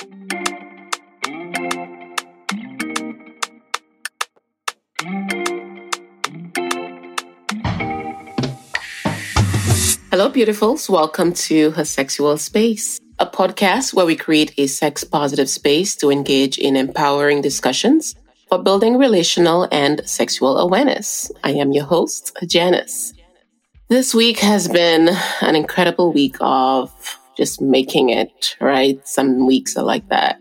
Hello, beautifuls. Welcome to Her Sexual Space, a podcast where we create a sex positive space to engage in empowering discussions for building relational and sexual awareness. I am your host, Janice. This week has been an incredible week of just making it, right? Some weeks are like that.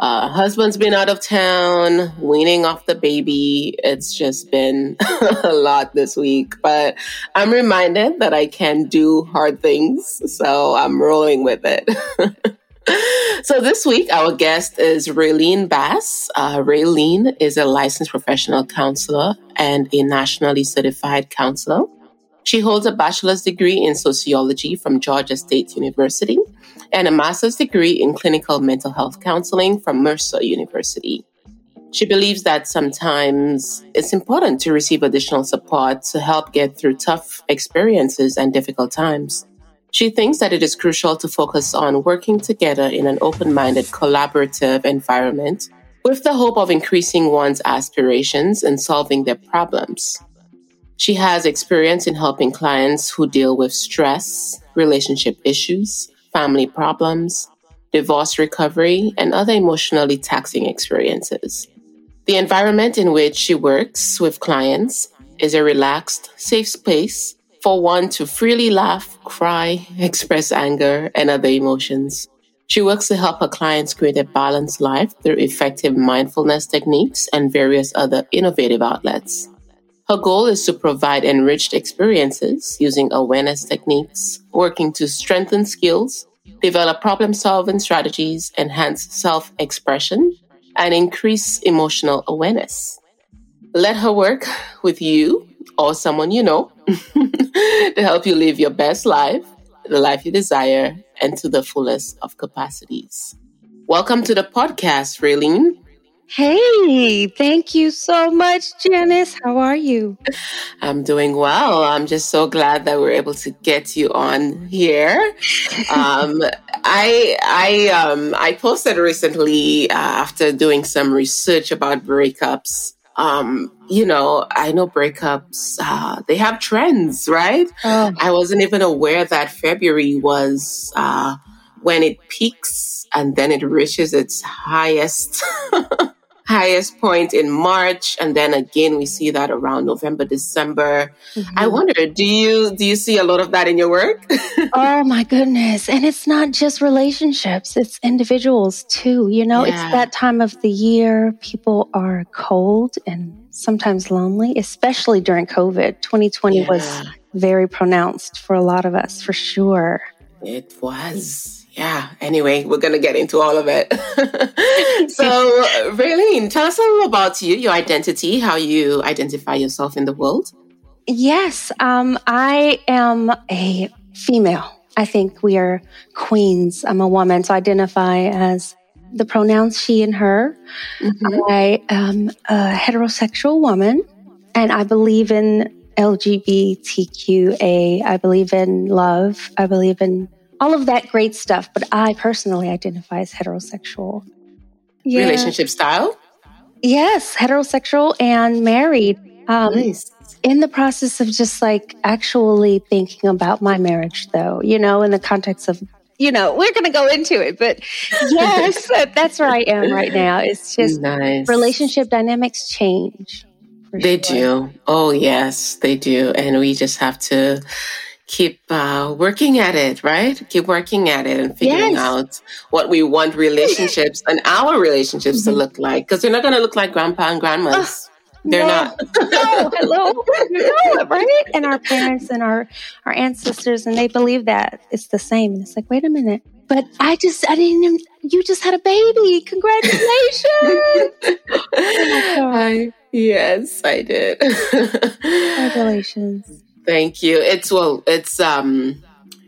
Uh, husband's been out of town, weaning off the baby. It's just been a lot this week, but I'm reminded that I can do hard things. So I'm rolling with it. so this week, our guest is Raylene Bass. Uh, Raylene is a licensed professional counselor and a nationally certified counselor. She holds a bachelor's degree in sociology from Georgia State University and a master's degree in clinical mental health counseling from Mercer University. She believes that sometimes it's important to receive additional support to help get through tough experiences and difficult times. She thinks that it is crucial to focus on working together in an open minded, collaborative environment with the hope of increasing one's aspirations and solving their problems. She has experience in helping clients who deal with stress, relationship issues, family problems, divorce recovery, and other emotionally taxing experiences. The environment in which she works with clients is a relaxed, safe space for one to freely laugh, cry, express anger, and other emotions. She works to help her clients create a balanced life through effective mindfulness techniques and various other innovative outlets. Her goal is to provide enriched experiences using awareness techniques, working to strengthen skills, develop problem solving strategies, enhance self expression, and increase emotional awareness. Let her work with you or someone you know to help you live your best life, the life you desire, and to the fullest of capacities. Welcome to the podcast, Raylene. Hey, thank you so much, Janice. How are you? I'm doing well. I'm just so glad that we're able to get you on here. um, I I um I posted recently uh, after doing some research about breakups. Um, you know, I know breakups. Uh, they have trends, right? Oh. I wasn't even aware that February was uh, when it peaks and then it reaches its highest highest point in March, and then again we see that around November, December. Mm-hmm. I wonder, do you do you see a lot of that in your work? oh my goodness. And it's not just relationships, it's individuals too. You know, yeah. it's that time of the year. People are cold and sometimes lonely, especially during COVID. 2020 yeah. was very pronounced for a lot of us, for sure. It was yeah, anyway, we're going to get into all of it. so, Raylene, tell us a little about you, your identity, how you identify yourself in the world. Yes, um, I am a female. I think we are queens. I'm a woman, so I identify as the pronouns she and her. Mm-hmm. I am a heterosexual woman, and I believe in LGBTQA. I believe in love. I believe in all of that great stuff. But I personally identify as heterosexual. Yeah. Relationship style? Yes, heterosexual and married. Um, nice. In the process of just like actually thinking about my marriage, though, you know, in the context of, you know, we're going to go into it, but yes, that's where I am right now. It's just nice. relationship dynamics change. They sure. do. Oh, yes, they do. And we just have to keep uh, working at it, right? Keep working at it and figuring yes. out what we want relationships and our relationships mm-hmm. to look like. Because they're not going to look like grandpa and grandmas. they're no, not. no, hello, no, right? And our parents and our our ancestors, and they believe that it's the same. And it's like, wait a minute. But I just, I didn't. Even, you just had a baby. Congratulations! oh I, yes, I did. Congratulations. Thank you. It's well, it's um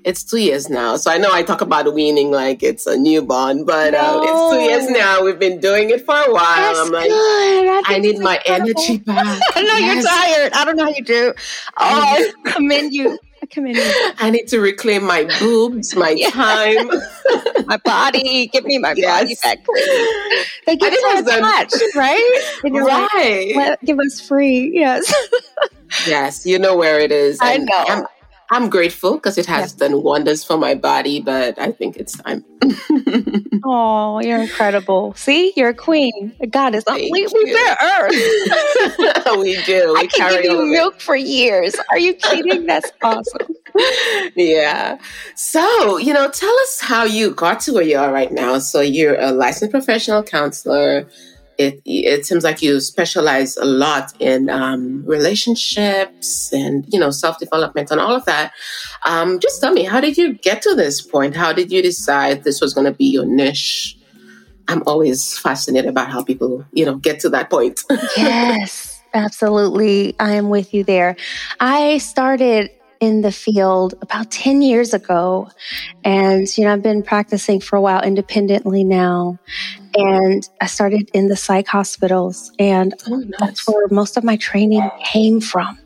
it's two years now. So I know I talk about weaning like it's a newborn, but no. uh, it's two years now. We've been doing it for a while. That's I'm like, I, need my incredible. energy back. I know yes. you're tired. I don't know how you do. Oh, I commend you. come in. I need to reclaim my boobs, my time, my body. Give me my yes. body back, please. They get so attached, right? And right. Like, give us free. Yes. Yes, you know where it is. I know. I'm, I'm grateful because it has yeah. done wonders for my body, but I think it's time. oh, you're incredible. See, you're a queen, a goddess. Thank we, we bear earth. we do. We I can give you milk for years. Are you kidding? That's awesome. yeah. So, you know, tell us how you got to where you are right now. So, you're a licensed professional counselor it it seems like you specialize a lot in um, relationships and you know self development and all of that. Um, just tell me, how did you get to this point? How did you decide this was going to be your niche? I'm always fascinated about how people you know get to that point. yes, absolutely. I am with you there. I started in the field about 10 years ago. And, you know, I've been practicing for a while independently now. And I started in the psych hospitals, and oh, nice. that's where most of my training came from.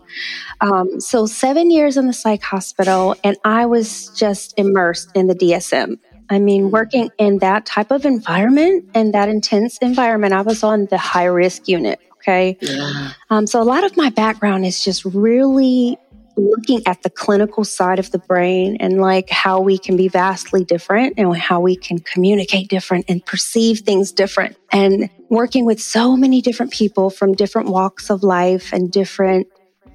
Um, so, seven years in the psych hospital, and I was just immersed in the DSM. I mean, working in that type of environment and that intense environment, I was on the high risk unit. Okay. Yeah. Um, so, a lot of my background is just really looking at the clinical side of the brain and like how we can be vastly different and how we can communicate different and perceive things different and working with so many different people from different walks of life and different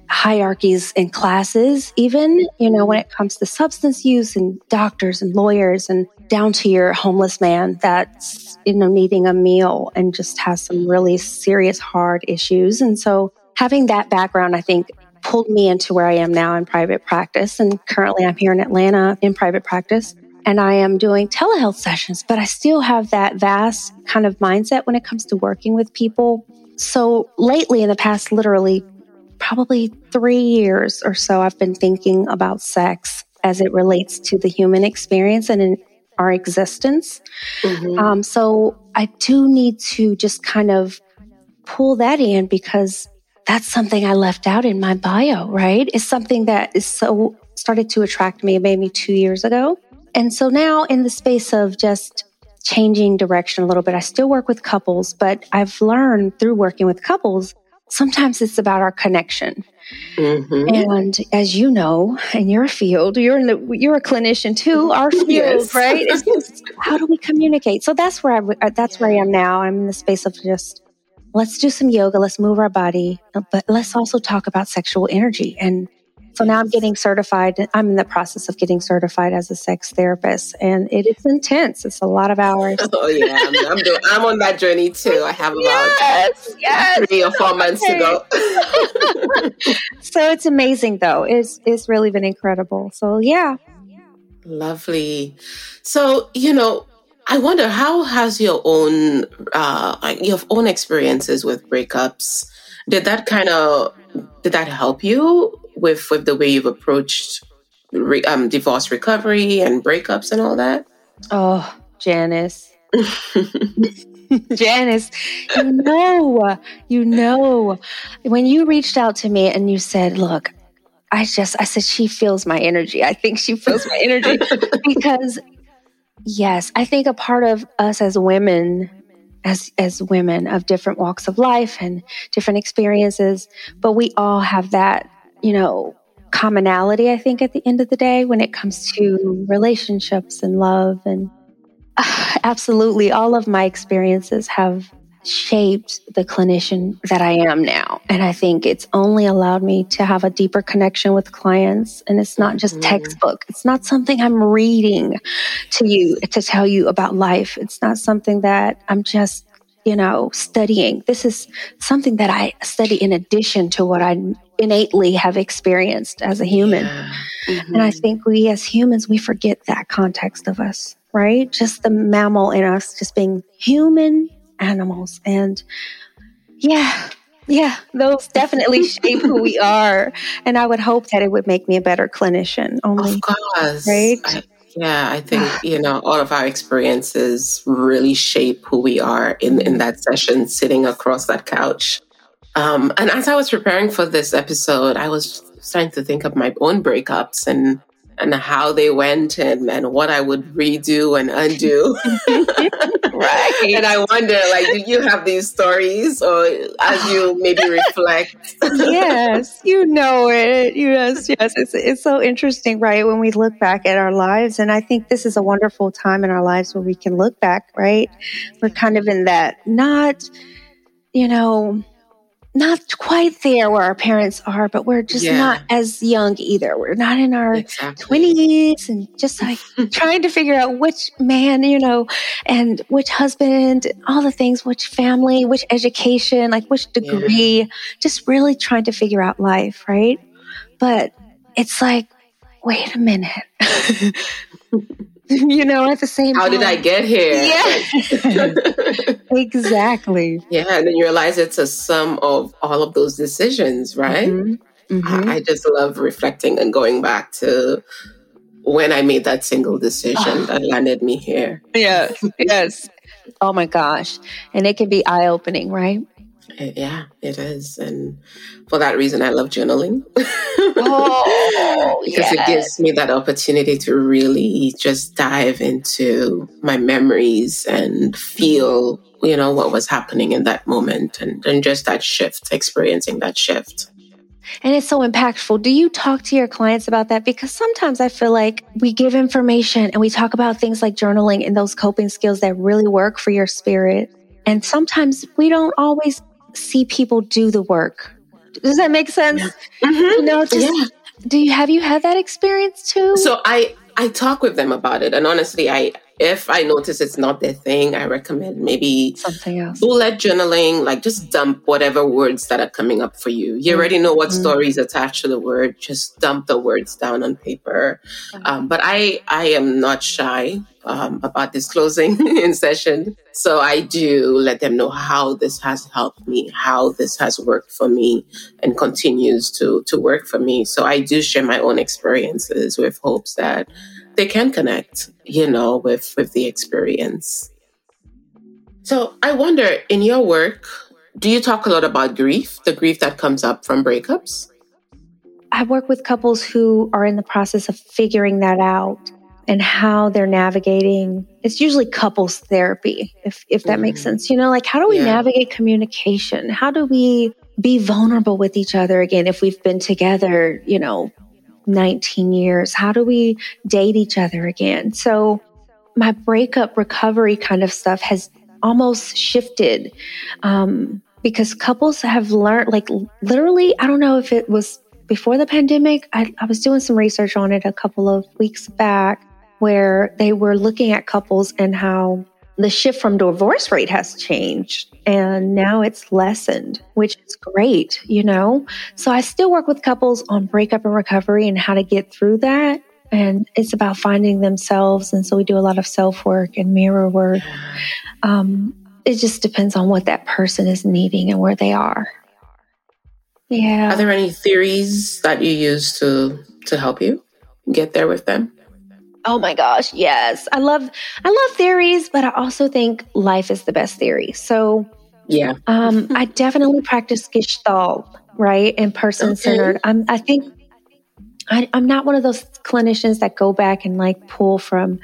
hierarchies and classes, even, you know, when it comes to substance use and doctors and lawyers and down to your homeless man that's, you know, needing a meal and just has some really serious, hard issues. And so having that background, I think pulled me into where I am now in private practice. And currently I'm here in Atlanta in private practice and I am doing telehealth sessions, but I still have that vast kind of mindset when it comes to working with people. So lately, in the past, literally probably three years or so, I've been thinking about sex as it relates to the human experience and in our existence. Mm-hmm. Um, so I do need to just kind of pull that in because that's something I left out in my bio, right? It's something that is so started to attract me maybe two years ago. And so now in the space of just changing direction a little bit, I still work with couples, but I've learned through working with couples, sometimes it's about our connection. Mm-hmm. And as you know, in your field, you're in the, you're a clinician too. Our field, yes. right? It's just, how do we communicate? So that's where I that's where I am now. I'm in the space of just let's do some yoga, let's move our body, but let's also talk about sexual energy. And so now I'm getting certified. I'm in the process of getting certified as a sex therapist, and it is intense. It's a lot of hours. Oh yeah, I'm, I'm, doing, I'm on that journey too. I have about yes, yes. three or four months okay. to go. so it's amazing, though. It's it's really been incredible. So yeah, lovely. So you know, I wonder how has your own uh, your own experiences with breakups did that kind of did that help you with with the way you've approached re, um, divorce recovery and breakups and all that? Oh, Janice. Janice, you know, you know, when you reached out to me and you said, look, I just, I said, she feels my energy. I think she feels my energy because Yes, I think a part of us as women as as women of different walks of life and different experiences, but we all have that, you know, commonality I think at the end of the day when it comes to relationships and love and uh, absolutely all of my experiences have shaped the clinician that I am now. And I think it's only allowed me to have a deeper connection with clients. And it's not just mm. textbook. It's not something I'm reading to you to tell you about life. It's not something that I'm just, you know, studying. This is something that I study in addition to what I innately have experienced as a human. Yeah. Mm-hmm. And I mm-hmm. think we as humans, we forget that context of us, right? Just the mammal in us, just being human animals. And yeah, yeah, those definitely shape who we are. And I would hope that it would make me a better clinician. Only, of course. Right? I, yeah, I think, you know, all of our experiences really shape who we are in, in that session, sitting across that couch. Um, and as I was preparing for this episode, I was starting to think of my own breakups and and how they went and, and what I would redo and undo. right. And I wonder, like, do you have these stories or as you maybe reflect? yes, you know it. Yes, yes. It's, it's so interesting, right? When we look back at our lives. And I think this is a wonderful time in our lives where we can look back, right? We're kind of in that not, you know, not quite there where our parents are, but we're just yeah. not as young either. We're not in our exactly. 20s and just like trying to figure out which man, you know, and which husband, all the things, which family, which education, like which degree, yeah. just really trying to figure out life, right? But it's like, wait a minute. you know, at the same How time. did I get here? Yeah. exactly. Yeah. And then you realize it's a sum of all of those decisions, right? Mm-hmm. Mm-hmm. I, I, just love reflecting and going back to when I made that single decision oh. that landed me here. Yes. Yes. Oh my gosh. And it can be eye opening, right? Yeah, it is. And for that reason, I love journaling. oh, because yes. it gives me that opportunity to really just dive into my memories and feel, you know, what was happening in that moment and, and just that shift, experiencing that shift. And it's so impactful. Do you talk to your clients about that? Because sometimes I feel like we give information and we talk about things like journaling and those coping skills that really work for your spirit. And sometimes we don't always see people do the work. Does that make sense? Mm-hmm. You know, just, yeah. do you have you had that experience too? So I I talk with them about it, and honestly, I if I notice it's not their thing, I recommend maybe something else. Bullet journaling, like just dump whatever words that are coming up for you. You mm-hmm. already know what mm-hmm. stories attached to the word. Just dump the words down on paper. Um, but I I am not shy um, about disclosing in session. So I do let them know how this has helped me, how this has worked for me and continues to, to work for me. So I do share my own experiences with hopes that they can connect, you know, with, with the experience. So I wonder in your work, do you talk a lot about grief, the grief that comes up from breakups? I work with couples who are in the process of figuring that out and how they're navigating it's usually couples therapy if if that mm makes sense. You know like how do we yeah. navigate communication? How do we be vulnerable with each other again if we've been together you know 19 years? How do we date each other again? So my breakup recovery kind of stuff has almost shifted um, because couples have learned like literally i don't know if it was before the pandemic I, I was doing some research on it a couple of weeks back where they were looking at couples and how the shift from divorce rate has changed and now it's lessened, which is great, you know? So I still work with couples on breakup and recovery and how to get through that. And it's about finding themselves. And so we do a lot of self work and mirror work. Um, it just depends on what that person is needing and where they are. Yeah. Are there any theories that you use to to help you get there with them? Oh my gosh, yes. I love I love theories, but I also think life is the best theory. So yeah. Um, I definitely practice Gestalt, right? And person centered. Okay. I'm I think I, I'm not one of those clinicians that go back and like pull from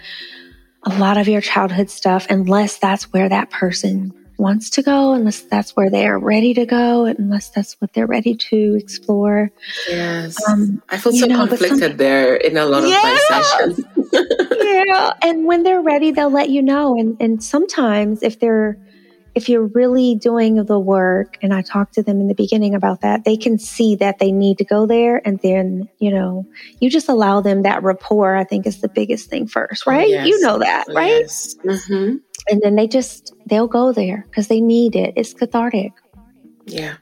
a lot of your childhood stuff unless that's where that person wants to go, unless that's where they are ready to go, unless that's what they're ready to explore. Yes. Um, I feel so know, conflicted there in a lot of my sessions. yeah. And when they're ready, they'll let you know. And, and sometimes if they're, if you're really doing the work, and I talked to them in the beginning about that, they can see that they need to go there. And then, you know, you just allow them that rapport, I think is the biggest thing first, right? Oh, yes. You know that, right? Yes. Mm-hmm and then they just they'll go there because they need it it's cathartic yeah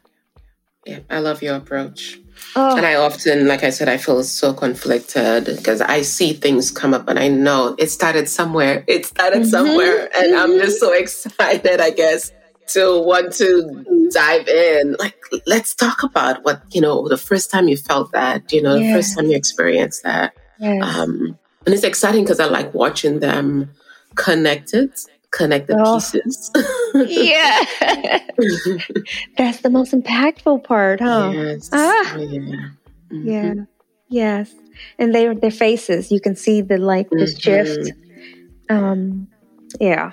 yeah i love your approach oh. and i often like i said i feel so conflicted because i see things come up and i know it started somewhere it started mm-hmm. somewhere and mm-hmm. i'm just so excited i guess to want to dive in like let's talk about what you know the first time you felt that you know yes. the first time you experienced that yes. um and it's exciting because i like watching them connected connect the oh. pieces. yeah. That's the most impactful part, huh? Yes. Ah. Yeah. Mm-hmm. Yeah. Yes. And they their faces, you can see the like the mm-hmm. shift. Um yeah.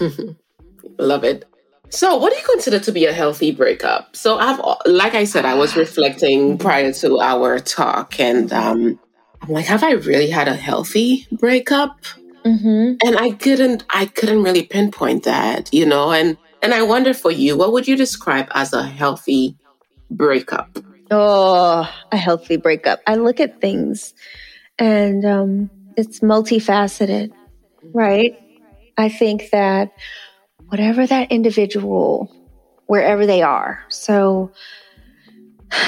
Love it. So, what do you consider to be a healthy breakup? So, I've, like I said, I was reflecting prior to our talk, and um, I'm like, have I really had a healthy breakup? Mm-hmm. And I couldn't, I couldn't really pinpoint that, you know. And and I wonder for you, what would you describe as a healthy breakup? Oh, a healthy breakup. I look at things, and um, it's multifaceted, right? I think that whatever that individual, wherever they are. So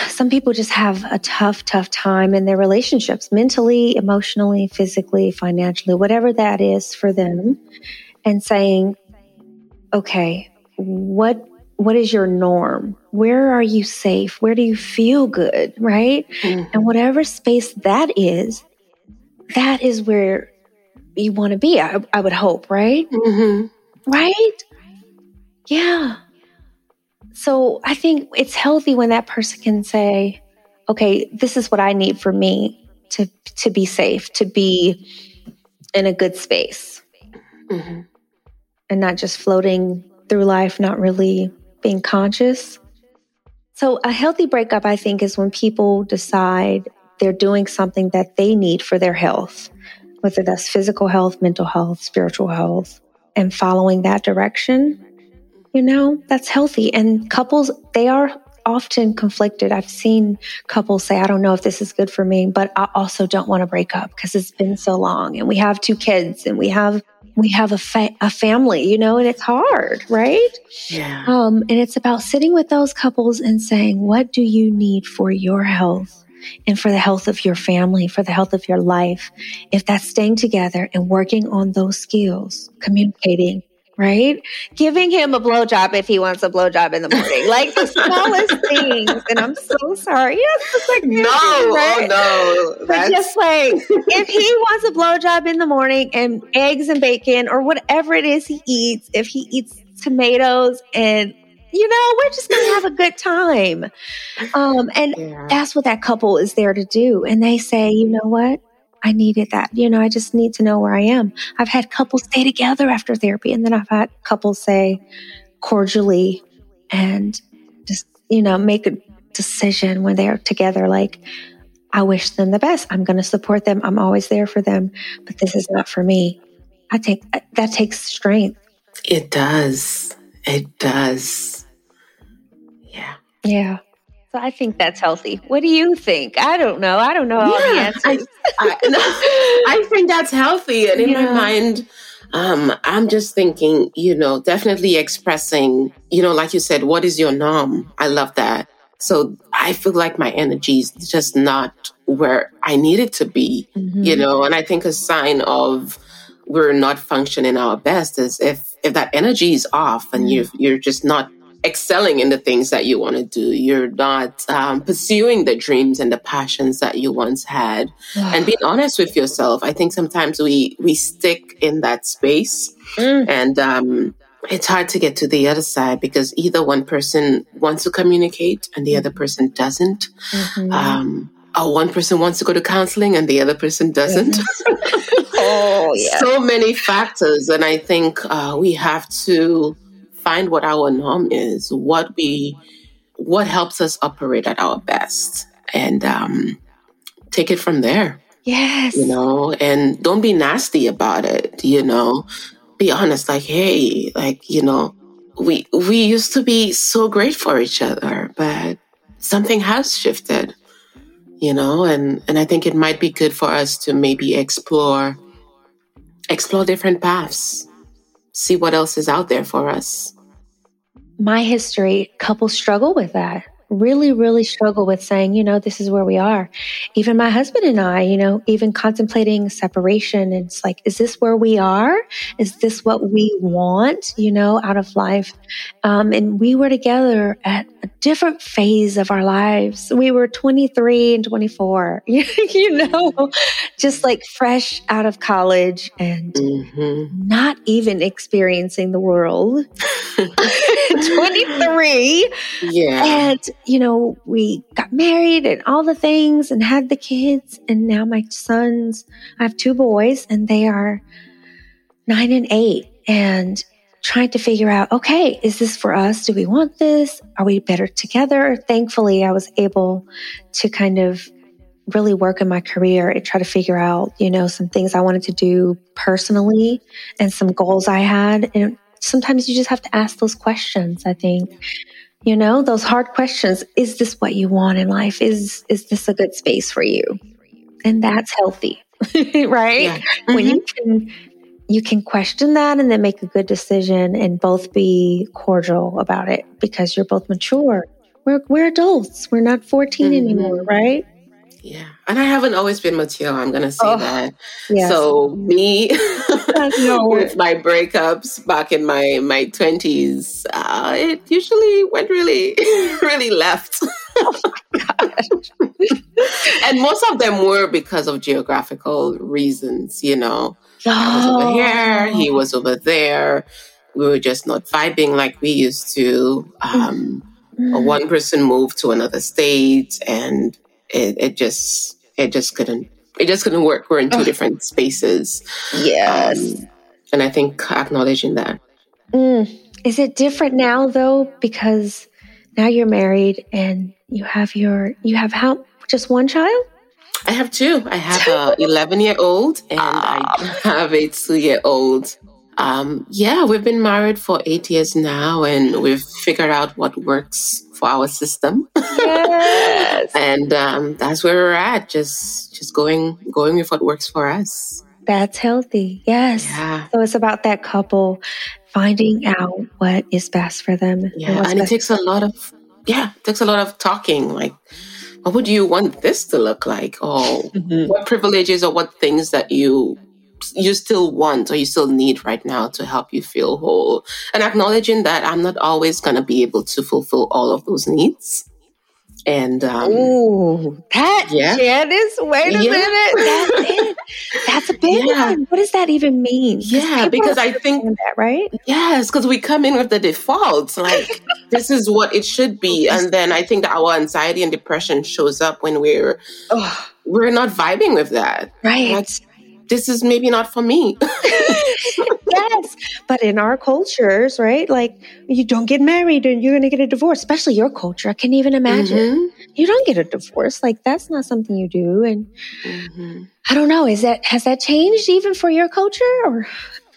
some people just have a tough, tough time in their relationships, mentally, emotionally, physically, financially, whatever that is for them, and saying, okay, what what is your norm? Where are you safe? Where do you feel good? Right? Mm-hmm. And whatever space that is, that is where you want to be. I, I would hope, right? Mm-hmm. Right? Yeah. So I think it's healthy when that person can say, okay, this is what I need for me to, to be safe, to be in a good space. Mm-hmm. And not just floating through life, not really being conscious. So a healthy breakup, I think, is when people decide they're doing something that they need for their health, whether that's physical health, mental health, spiritual health, and following that direction you know, that's healthy. And couples, they are often conflicted. I've seen couples say, I don't know if this is good for me, but I also don't want to break up because it's been so long and we have two kids and we have we have a, fa- a family, you know, and it's hard, right? Yeah. Um, and it's about sitting with those couples and saying, what do you need for your health and for the health of your family, for the health of your life? If that's staying together and working on those skills, communicating, right? Giving him a blowjob if he wants a blowjob in the morning, like the smallest things. And I'm so sorry. Yes, it's like no, oh, right? oh no. But just like if he wants a blowjob in the morning and eggs and bacon or whatever it is he eats, if he eats tomatoes and you know, we're just going to have a good time. Um, and yeah. that's what that couple is there to do. And they say, you know what? I needed that. You know, I just need to know where I am. I've had couples stay together after therapy, and then I've had couples say cordially and just, you know, make a decision when they're together like, I wish them the best. I'm going to support them. I'm always there for them, but this is not for me. I take uh, that takes strength. It does. It does. Yeah. Yeah. So I think that's healthy. What do you think? I don't know. I don't know all yeah, the answers. I, I, no, I, think that's healthy. And in yeah. my mind, um, I'm just thinking, you know, definitely expressing, you know, like you said, what is your norm? I love that. So I feel like my energy is just not where I need it to be, mm-hmm. you know, and I think a sign of we're not functioning our best is if, if that energy is off and mm-hmm. you you're just not excelling in the things that you want to do. You're not um, pursuing the dreams and the passions that you once had. and being honest with yourself, I think sometimes we we stick in that space, mm. and um, it's hard to get to the other side because either one person wants to communicate and the other person doesn't. Mm-hmm. Um, or one person wants to go to counseling and the other person doesn't. oh, yeah. so many factors, and I think uh, we have to find what our norm is, what we, what helps us operate at our best, and um, take it from there. Yes. You know, and don't be nasty about it. You know, be honest. Like, hey, like you know, we we used to be so great for each other, but something has shifted. You know, and and I think it might be good for us to maybe explore explore different paths see what else is out there for us. My history, couples struggle with that really, really struggle with saying, you know, this is where we are. Even my husband and I, you know, even contemplating separation. It's like, is this where we are? Is this what we want, you know, out of life? Um, and we were together at a different phase of our lives. We were 23 and 24, you know, just like fresh out of college and mm-hmm. not even experiencing the world. 23. Yeah. And you know, we got married and all the things and had the kids. And now my sons, I have two boys and they are nine and eight. And trying to figure out, okay, is this for us? Do we want this? Are we better together? Thankfully, I was able to kind of really work in my career and try to figure out, you know, some things I wanted to do personally and some goals I had. And sometimes you just have to ask those questions, I think. You know, those hard questions. Is this what you want in life? Is is this a good space for you? And that's healthy. right? Yeah. Mm-hmm. When you can you can question that and then make a good decision and both be cordial about it because you're both mature. We're we're adults. We're not 14 mm-hmm. anymore, right? Yeah. And I haven't always been mature, I'm gonna say oh, that. Yes. So me with my breakups back in my my twenties, uh, it usually went really, really left. oh and most of them were because of geographical reasons, you know. Oh. I was over here, he was over there. We were just not vibing like we used to. Um, mm. One person moved to another state, and it, it just it just couldn't it just couldn't work. We're in two oh. different spaces. Yes, um, and I think acknowledging that. Mm. Is it different now though? Because now you're married and you have your you have how just one child? I have two. I have a 11 year old and I ah. have a two year old. Um, yeah, we've been married for eight years now and we've figured out what works for our system. Yes. and um, that's where we're at. Just just going going with what works for us. That's healthy. Yes. Yeah. So it's about that couple finding out what is best for them. Yeah. And, and it takes a lot of yeah, it takes a lot of talking. Like what would you want this to look like? Or mm-hmm. what privileges or what things that you you still want or you still need right now to help you feel whole and acknowledging that i'm not always going to be able to fulfill all of those needs and um Ooh, that yeah. Janice, wait a yeah. minute. That's it. That's a big yeah. one. What does that even mean? Yeah, because I think that, right? Yes, because we come in with the default. Like this is what it should be. And then I think that our anxiety and depression shows up when we're we're not vibing with that. Right. That's, this is maybe not for me. yes. But in our cultures, right? Like you don't get married and you're going to get a divorce, especially your culture. I can't even imagine. Mm-hmm. You don't get a divorce. Like that's not something you do. And mm-hmm. I don't know. Is that, has that changed even for your culture or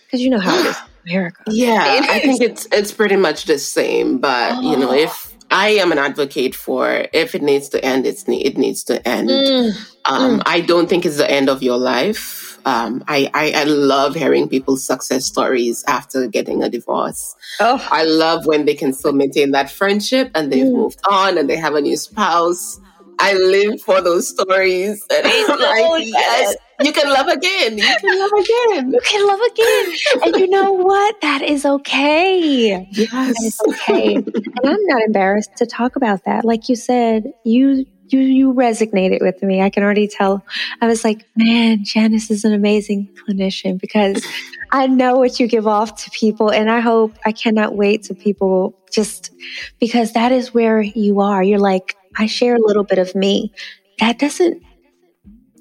because you know how it is America? Yeah. I think it's, it's pretty much the same. But, oh. you know, if, I am an advocate for if it needs to end, it's it needs to end. Mm. Um, mm. I don't think it's the end of your life. Um, I, I, I, love hearing people's success stories after getting a divorce. Oh. I love when they can still maintain that friendship and they've mm. moved on and they have a new spouse. I live for those stories. And I'm like, yes, you can love again. You can love again. You can love again. and you know what? That is okay. Yes. That is okay. and I'm not embarrassed to talk about that. Like you said, you you you resonated with me. I can already tell. I was like, man, Janice is an amazing clinician because I know what you give off to people, and I hope I cannot wait to people just because that is where you are. You're like, I share a little bit of me. That doesn't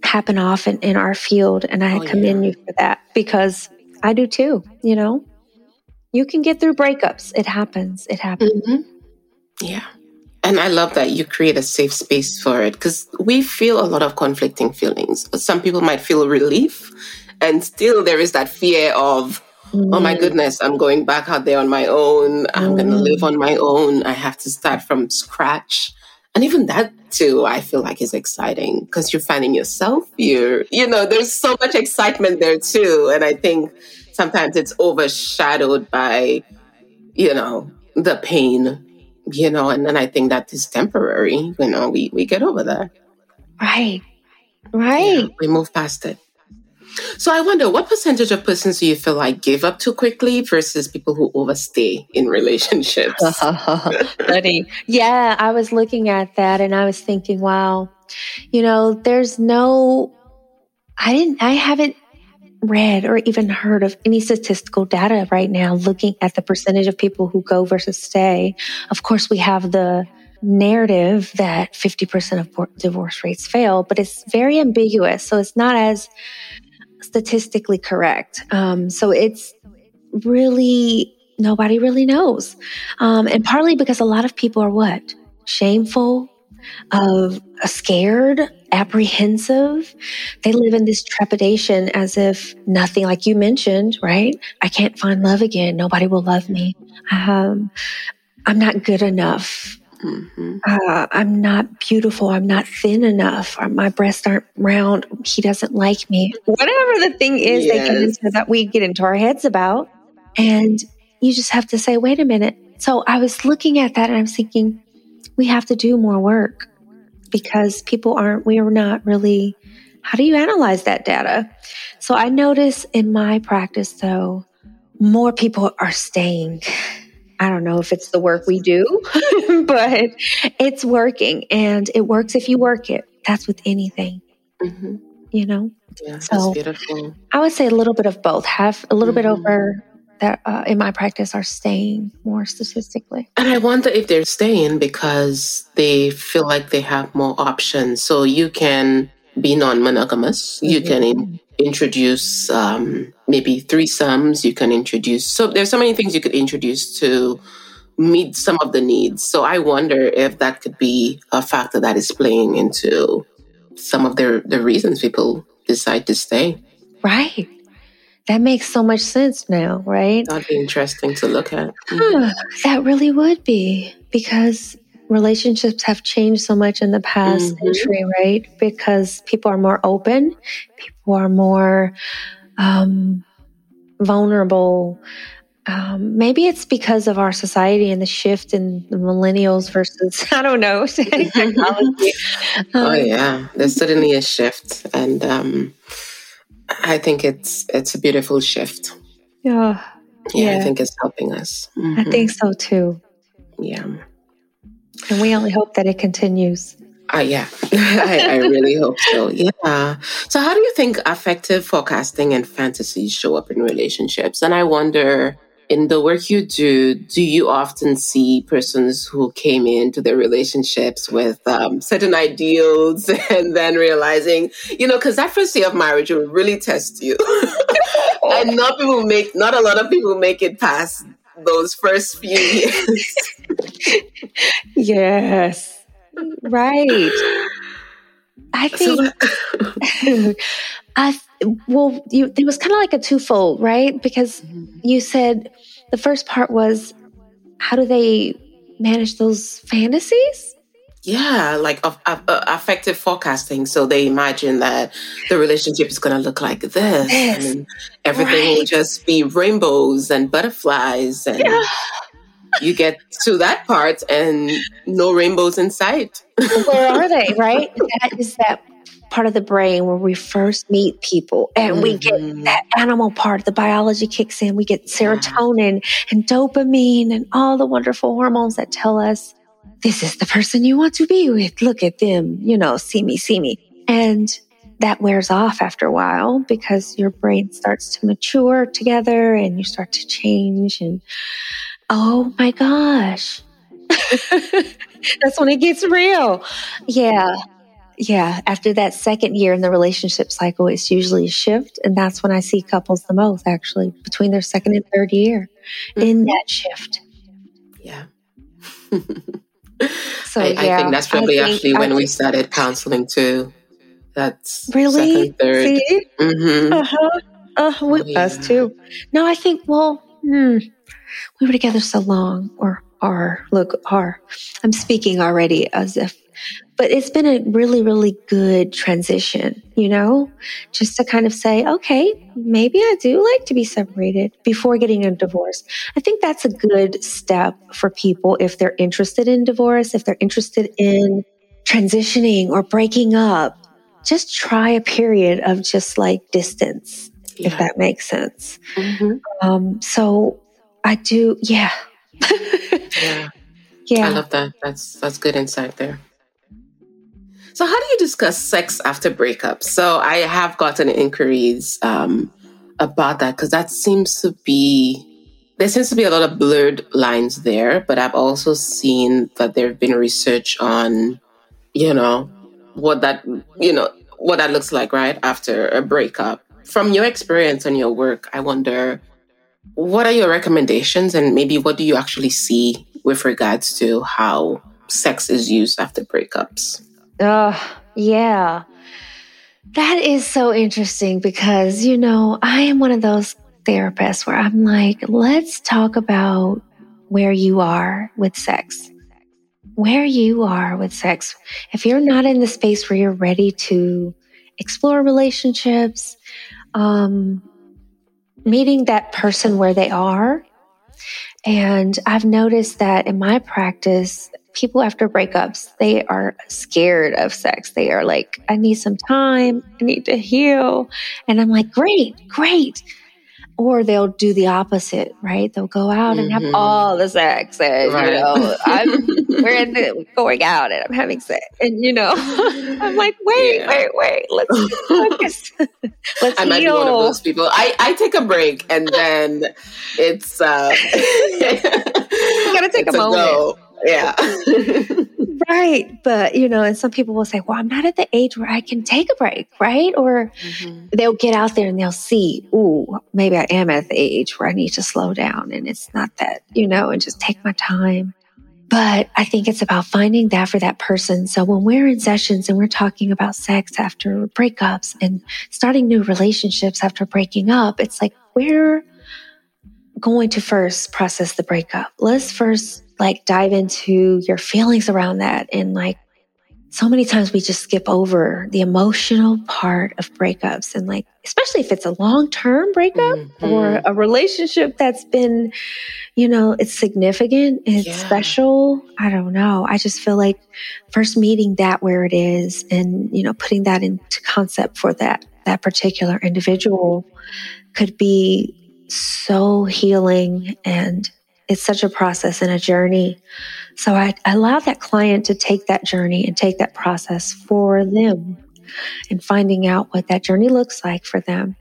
happen often in our field, and I oh, commend yeah. you for that because I do too. You know, you can get through breakups. It happens. It happens. Mm-hmm. Yeah. And I love that you create a safe space for it because we feel a lot of conflicting feelings. Some people might feel relief, and still there is that fear of, mm. oh my mm. goodness, I'm going back out there on my own. I'm mm. going to live on my own. I have to start from scratch. And even that too, I feel like is exciting because you're finding yourself. You're, you know, there's so much excitement there too. And I think sometimes it's overshadowed by, you know, the pain you know, and then I think that is temporary. You know, we, we get over that. Right. Right. Yeah, we move past it. So I wonder what percentage of persons do you feel like give up too quickly versus people who overstay in relationships? Funny. yeah, I was looking at that and I was thinking, wow, you know, there's no I didn't I haven't read or even heard of any statistical data right now looking at the percentage of people who go versus stay. Of course, we have the narrative that 50% of divorce rates fail, but it's very ambiguous. So it's not as statistically correct. Um, so it's really, nobody really knows. Um, and partly because a lot of people are what? Shameful, of uh, scared, apprehensive. They live in this trepidation as if nothing, like you mentioned, right? I can't find love again. Nobody will love me. Um, I'm not good enough. Mm-hmm. Uh, I'm not beautiful. I'm not thin enough. Or my breasts aren't round. He doesn't like me. Whatever the thing is yes. they get into that we get into our heads about. And you just have to say, wait a minute. So I was looking at that and I was thinking, we have to do more work because people aren't, we are not really, how do you analyze that data? So I notice in my practice though, more people are staying. I don't know if it's the work we do, but it's working and it works if you work it. That's with anything, mm-hmm. you know? Yeah, so beautiful. I would say a little bit of both. Have a little mm-hmm. bit over that uh, in my practice are staying more statistically. And I wonder if they're staying because they feel like they have more options. So you can be non monogamous, mm-hmm. you can in- introduce um, maybe threesomes, you can introduce, so there's so many things you could introduce to meet some of the needs. So I wonder if that could be a factor that is playing into some of the, the reasons people decide to stay. Right. That makes so much sense now, right? That'd be interesting to look at. Mm-hmm. that really would be because relationships have changed so much in the past mm-hmm. century, right? Because people are more open, people are more um, vulnerable. Um, maybe it's because of our society and the shift in the millennials versus I don't know technology. oh um, yeah, there's certainly a shift, and um, I think it's it's a beautiful shift. Yeah. Yeah, yeah. I think it's helping us. Mm-hmm. I think so too. Yeah. And we only hope that it continues. Uh, yeah, I, I really hope so. Yeah. So, how do you think affective forecasting and fantasies show up in relationships? And I wonder, in the work you do, do you often see persons who came into their relationships with um, certain ideals and then realizing, you know, because that first year of marriage will really test you. and not people make, not a lot of people make it past those first few years. yes, right. I think I well, you it was kind of like a twofold, right? Because mm-hmm. you said the first part was how do they manage those fantasies? Yeah, like uh, uh, affective forecasting. So they imagine that the relationship is going to look like this, this. and everything right. will just be rainbows and butterflies, and yeah. you get to that part and no rainbows in sight. Where are they? Right? That is that part of the brain where we first meet people and mm-hmm. we get mm-hmm. that animal part, the biology kicks in. We get serotonin and dopamine and all the wonderful hormones that tell us this is the person you want to be with. Look at them, you know, see me, see me. And that wears off after a while because your brain starts to mature together and you start to change. And oh my gosh, that's when it gets real. Yeah yeah, after that second year in the relationship cycle, it's usually a shift. And that's when I see couples the most, actually, between their second and third year mm-hmm. in that shift. Yeah. so, I, yeah, I think that's probably think, actually when we started counseling too. That's really second, third. Mm-hmm. Uh-huh. Uh, we, oh, yeah. Us too. No, I think, well, hmm, we were together so long, or are, look, are. I'm speaking already as if but it's been a really, really good transition, you know, just to kind of say, okay, maybe I do like to be separated before getting a divorce. I think that's a good step for people if they're interested in divorce, if they're interested in transitioning or breaking up. Just try a period of just like distance, yeah. if that makes sense. Mm-hmm. Um, so I do, yeah. yeah. Yeah. I love that. That's that's good insight there. So, how do you discuss sex after breakup? So, I have gotten inquiries um, about that because that seems to be there seems to be a lot of blurred lines there, but I've also seen that there have been research on, you know, what that, you know, what that looks like, right? After a breakup. From your experience and your work, I wonder what are your recommendations and maybe what do you actually see with regards to how sex is used after breakups? Uh, yeah. That is so interesting because, you know, I am one of those therapists where I'm like, let's talk about where you are with sex. Where you are with sex. If you're not in the space where you're ready to explore relationships, um, meeting that person where they are. And I've noticed that in my practice, people after breakups, they are scared of sex. They are like, I need some time. I need to heal. And I'm like, great, great. Or they'll do the opposite, right? They'll go out mm-hmm. and have mm-hmm. all the sex, and right. you know, I'm we're in the, going out and I'm having sex, and you know, I'm like, wait, yeah. wait, wait, let's focus. let's I heal. might be one of those people. I I take a break and then it's uh, you gotta take a moment. A yeah. right. But, you know, and some people will say, well, I'm not at the age where I can take a break, right? Or mm-hmm. they'll get out there and they'll see, ooh, maybe I am at the age where I need to slow down and it's not that, you know, and just take my time. But I think it's about finding that for that person. So when we're in sessions and we're talking about sex after breakups and starting new relationships after breaking up, it's like we're going to first process the breakup. Let's first like dive into your feelings around that. And like so many times we just skip over the emotional part of breakups and like, especially if it's a long term breakup mm-hmm. or a relationship that's been, you know, it's significant, it's yeah. special. I don't know. I just feel like first meeting that where it is and, you know, putting that into concept for that, that particular individual could be so healing and it's such a process and a journey. So I, I allow that client to take that journey and take that process for them and finding out what that journey looks like for them.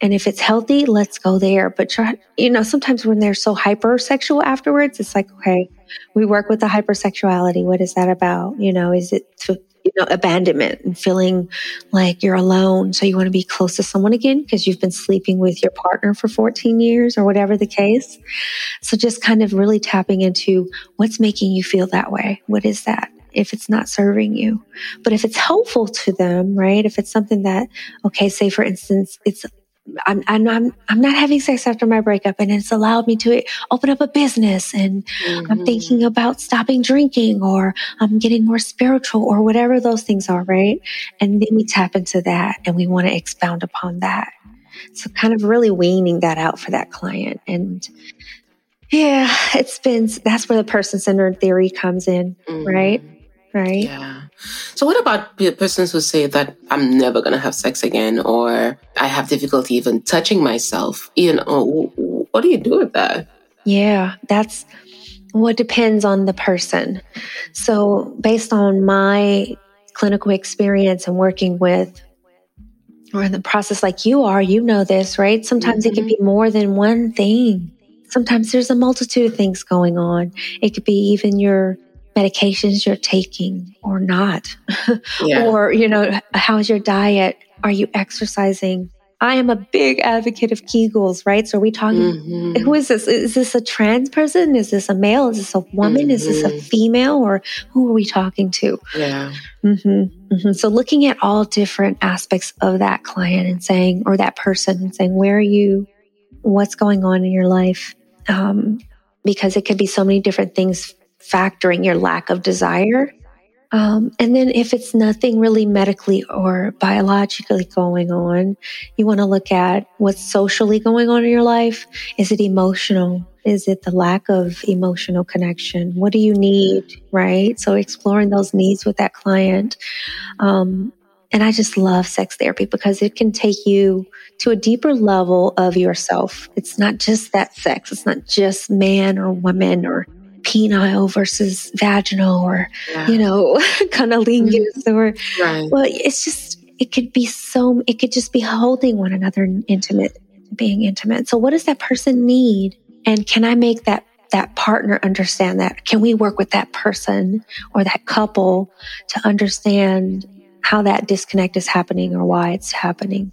And if it's healthy, let's go there. But try, you know, sometimes when they're so hypersexual afterwards, it's like, okay, we work with the hypersexuality. What is that about? You know, is it to you know, abandonment and feeling like you're alone. So you want to be close to someone again because you've been sleeping with your partner for 14 years or whatever the case. So just kind of really tapping into what's making you feel that way. What is that? If it's not serving you, but if it's helpful to them, right? If it's something that, okay, say for instance, it's I'm, I'm, I'm, I'm not having sex after my breakup and it's allowed me to open up a business and mm-hmm. I'm thinking about stopping drinking or I'm getting more spiritual or whatever those things are, right? And then we tap into that and we want to expound upon that. So kind of really weaning that out for that client. And yeah, it's been, that's where the person centered theory comes in, mm-hmm. right? Right. Yeah. So, what about persons who say that I'm never going to have sex again, or I have difficulty even touching myself? You know, what do you do with that? Yeah, that's what depends on the person. So, based on my clinical experience and working with or in the process like you are, you know this, right? Sometimes mm-hmm. it can be more than one thing. Sometimes there's a multitude of things going on. It could be even your medications you're taking or not. Yeah. or, you know, how's your diet? Are you exercising? I am a big advocate of Kegels, right? So are we talking, mm-hmm. who is this? Is this a trans person? Is this a male? Is this a woman? Mm-hmm. Is this a mm-hmm. female? Or who are we talking to? Yeah. Mm-hmm. mm-hmm. So looking at all different aspects of that client and saying, or that person and saying, where are you? What's going on in your life? Um, because it could be so many different things factoring your lack of desire. Um, and then if it's nothing really medically or biologically going on, you want to look at what's socially going on in your life. Is it emotional? Is it the lack of emotional connection? What do you need? Right. So exploring those needs with that client. Um, and I just love sex therapy because it can take you to a deeper level of yourself. It's not just that sex. It's not just man or woman or penile versus vaginal or, yeah. you know, cunnilingus mm-hmm. or, right. well, it's just, it could be so, it could just be holding one another intimate, being intimate. So what does that person need? And can I make that that partner understand that? Can we work with that person or that couple to understand how that disconnect is happening or why it's happening?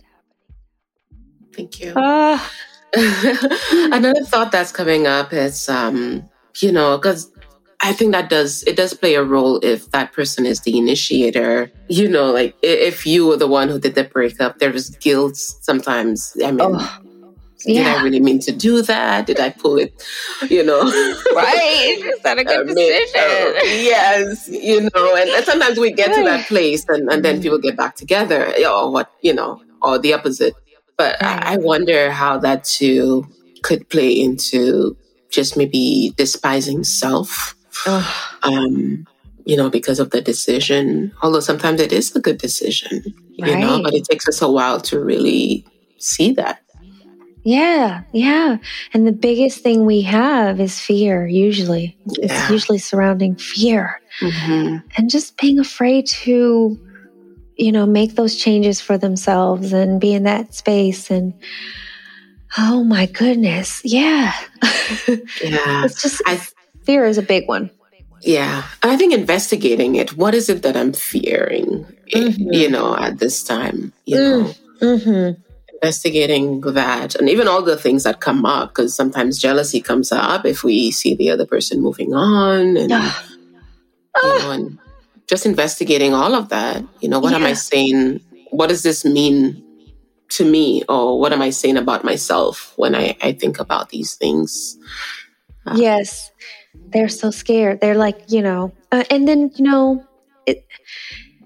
Thank you. Uh, Another thought that's coming up is, um, you know, because I think that does it does play a role if that person is the initiator. You know, like if you were the one who did the breakup, there is guilt sometimes. I mean, oh, yeah. did I really mean to do that? Did I pull it? You know, right? Is that a good uh, decision? Uh, yes, you know, and, and, sometimes we get to that place, and, and then people get back together, or what you know, or the opposite. But I, I wonder how that too could play into just maybe despising self um, you know, because of the decision. Although sometimes it is a good decision, right. you know, but it takes us a while to really see that. Yeah, yeah. And the biggest thing we have is fear, usually. Yeah. It's usually surrounding fear. Mm-hmm. And just being afraid to, you know, make those changes for themselves and be in that space. And oh my goodness. Yeah. Yeah. it's just, I, fear is a big one. Yeah. I think investigating it, what is it that I'm fearing, mm-hmm. you know, at this time, you mm. know? Mm-hmm. Investigating that and even all the things that come up, because sometimes jealousy comes up if we see the other person moving on and, ah. you know, and just investigating all of that. You know, what yeah. am I saying? What does this mean to me? Or what am I saying about myself when I, I think about these things? Uh, yes they're so scared. They're like, you know, uh, and then, you know, it,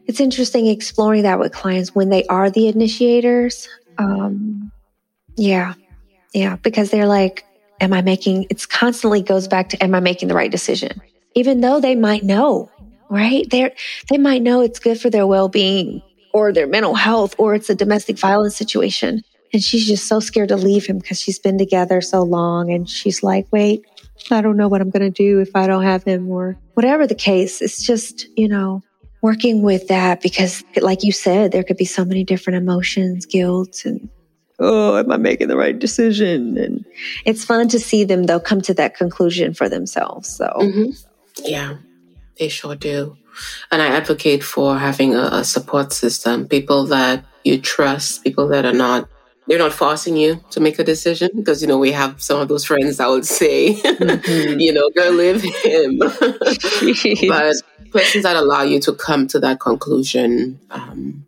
it's interesting exploring that with clients when they are the initiators. Um, yeah. Yeah. Because they're like, am I making, it's constantly goes back to, am I making the right decision? Even though they might know, right? They're, they might know it's good for their well being or their mental health or it's a domestic violence situation. And she's just so scared to leave him because she's been together so long. And she's like, wait, I don't know what I'm going to do if I don't have him or whatever the case. It's just, you know, working with that because, like you said, there could be so many different emotions, guilt, and oh, am I making the right decision? And it's fun to see them, though, come to that conclusion for themselves. So, mm-hmm. yeah, they sure do. And I advocate for having a, a support system, people that you trust, people that are not they're not forcing you to make a decision because you know we have some of those friends that would say. Mm-hmm. you know go live him. But questions that allow you to come to that conclusion um,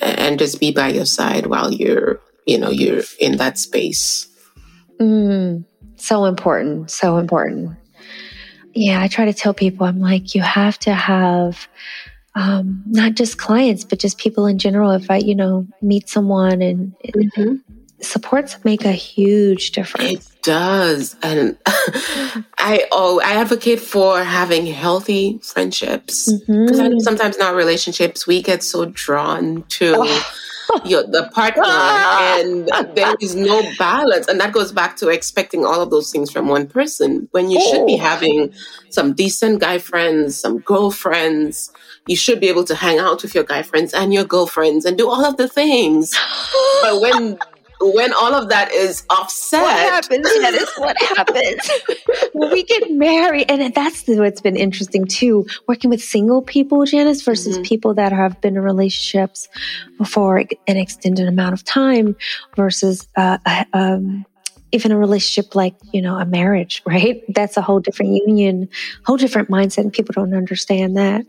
and just be by your side while you're you know you're in that space. Mm, so important so important yeah i try to tell people i'm like you have to have um, not just clients, but just people in general. If I, you know, meet someone and mm-hmm. supports make a huge difference. It does, and I oh I advocate for having healthy friendships because mm-hmm. I know sometimes in our relationships we get so drawn to. Oh. Your, the partner and there is no balance and that goes back to expecting all of those things from one person when you oh. should be oh. having some decent guy friends some girlfriends you should be able to hang out with your guy friends and your girlfriends and do all of the things. but when when all of that is offset, what happens? That is what happens when we get married, and that's what's been interesting too. Working with single people, Janice, versus mm-hmm. people that have been in relationships for an extended amount of time, versus uh, um, even a relationship like, you know, a marriage, right? That's a whole different union, whole different mindset. And people don't understand that.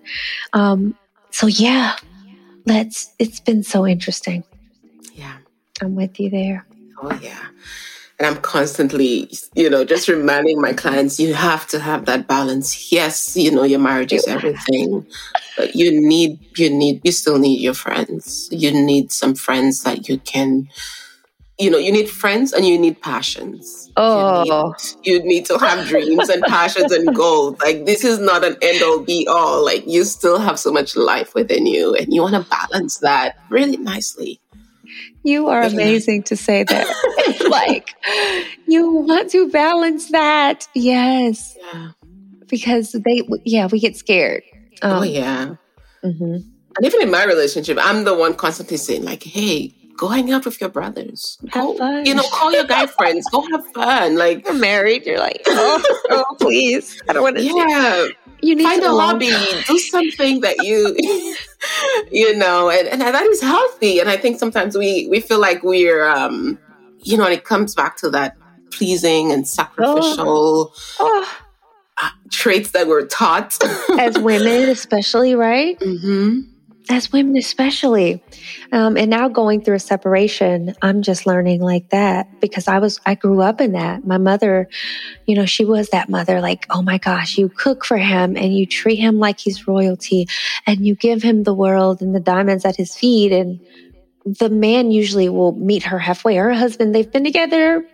Um, so yeah, let's, it's been so interesting. I'm with you there. Oh yeah. And I'm constantly, you know, just reminding my clients, you have to have that balance. Yes, you know, your marriage is everything, but you need, you need, you still need your friends. You need some friends that you can, you know, you need friends and you need passions. Oh, you need, oh. you need to have dreams and passions and goals. Like this is not an end all be all. Like you still have so much life within you, and you want to balance that really nicely. You are amazing to say that. like you want to balance that, yes, yeah. because they, yeah, we get scared. Um, oh yeah. Mm-hmm. And even in my relationship, I'm the one constantly saying like, "Hey, go hang out with your brothers. Have fun. You know, call your guy friends. Go have fun. Like you're married. You're like, oh, oh please. I don't want to. Yeah. You need find a hobby. Do something that you, you know, and, and that is healthy. And I think sometimes we we feel like we're, um, you know, and it comes back to that pleasing and sacrificial. Oh. Oh traits that we're taught as women, especially, right? Mm-hmm. As women, especially, um, and now going through a separation, I'm just learning like that because I was I grew up in that. My mother, you know, she was that mother. Like, oh my gosh, you cook for him and you treat him like he's royalty, and you give him the world and the diamonds at his feet, and the man usually will meet her halfway. Her husband, they've been together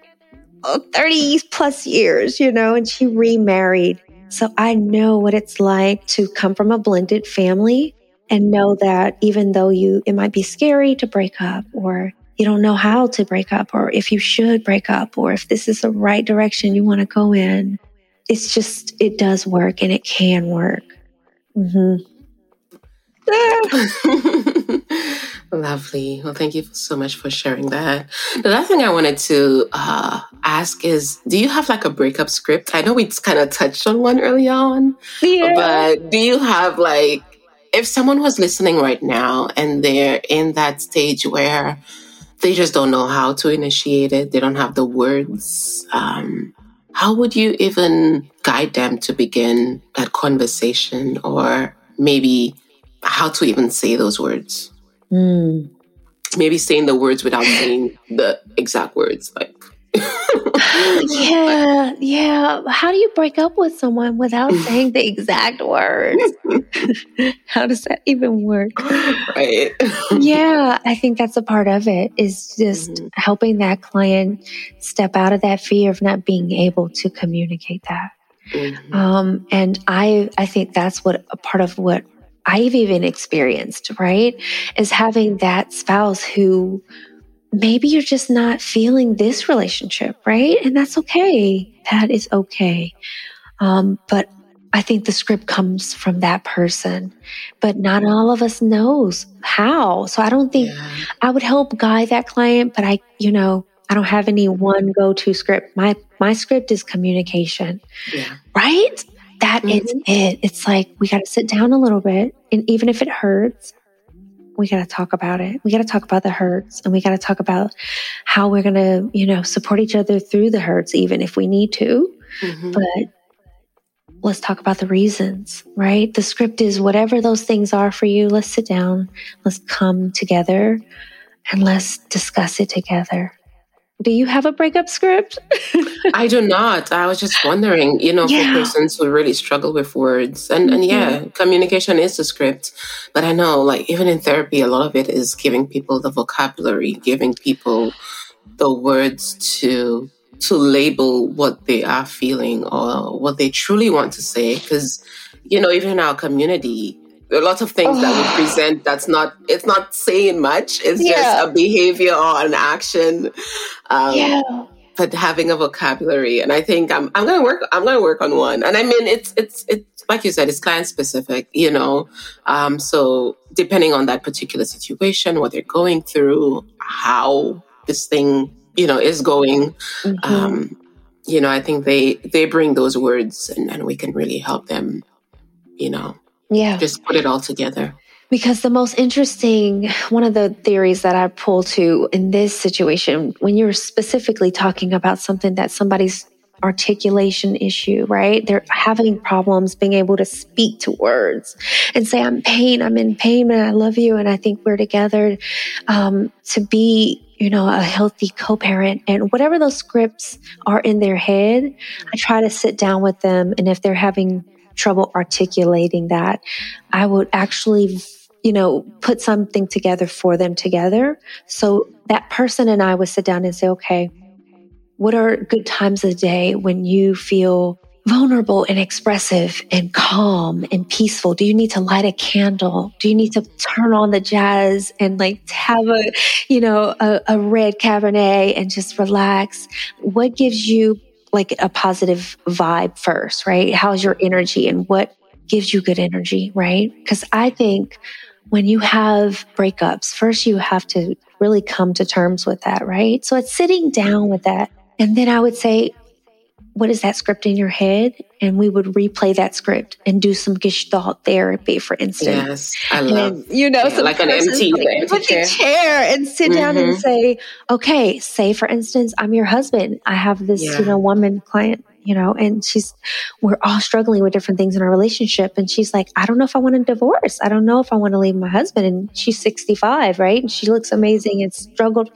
30 plus years, you know, and she remarried. So I know what it's like to come from a blended family and know that even though you, it might be scary to break up or you don't know how to break up or if you should break up or if this is the right direction you want to go in. It's just, it does work and it can work. Mm-hmm. Lovely. Well, thank you so much for sharing that. The last thing I wanted to uh, ask is do you have like a breakup script? I know we kind of touched on one early on, yeah. but do you have like, if someone was listening right now and they're in that stage where they just don't know how to initiate it, they don't have the words, um, how would you even guide them to begin that conversation or maybe how to even say those words? Mm. Maybe saying the words without saying the exact words, like. yeah, yeah. How do you break up with someone without saying the exact words? How does that even work? Right. yeah, I think that's a part of it is just mm-hmm. helping that client step out of that fear of not being able to communicate that. Mm-hmm. Um, and I, I think that's what a part of what I've even experienced, right? Is having that spouse who maybe you're just not feeling this relationship, right? And that's okay. That is okay. Um, but I think the script comes from that person, but not all of us knows how. So I don't think yeah. I would help guide that client, but I, you know, I don't have any one go-to script. My my script is communication. Yeah. Right? That mm-hmm. is it. It's like we got to sit down a little bit. And even if it hurts, we got to talk about it. We got to talk about the hurts and we got to talk about how we're going to, you know, support each other through the hurts, even if we need to. Mm-hmm. But let's talk about the reasons, right? The script is whatever those things are for you. Let's sit down, let's come together and let's discuss it together. Do you have a breakup script? I do not. I was just wondering, you know, yeah. for persons who really struggle with words. And, mm-hmm. and yeah, communication is a script. But I know, like, even in therapy, a lot of it is giving people the vocabulary, giving people the words to to label what they are feeling or what they truly want to say. Because, you know, even in our community, there are lots of things oh. that we present that's not it's not saying much it's yeah. just a behavior or an action um, yeah. but having a vocabulary and i think i'm, I'm gonna work i'm gonna work on one and i mean it's it's it's like you said it's client specific you know um, so depending on that particular situation what they're going through how this thing you know is going mm-hmm. um, you know i think they they bring those words and, and we can really help them you know yeah. Just put it all together. Because the most interesting, one of the theories that I pull to in this situation, when you're specifically talking about something that somebody's articulation issue, right? They're having problems being able to speak to words and say, I'm pain, I'm in pain, and I love you, and I think we're together um, to be, you know, a healthy co-parent. And whatever those scripts are in their head, I try to sit down with them, and if they're having trouble articulating that, I would actually you know, put something together for them together. So that person and I would sit down and say, okay, what are good times of day when you feel vulnerable and expressive and calm and peaceful? Do you need to light a candle? Do you need to turn on the jazz and like have a, you know, a, a red Cabernet and just relax? What gives you like a positive vibe first, right? How's your energy and what gives you good energy, right? Because I think when you have breakups, first you have to really come to terms with that, right? So it's sitting down with that. And then I would say, what is that script in your head? And we would replay that script and do some gestalt therapy, for instance. Yes, I love. And, you know, yeah, like an empty, like, empty chair. chair. and sit mm-hmm. down and mm-hmm. say, okay, say for instance, I'm your husband. I have this, yeah. you know, woman client you know, and she's, we're all struggling with different things in our relationship. And she's like, I don't know if I want a divorce. I don't know if I want to leave my husband. And she's 65, right? And she looks amazing and struggled,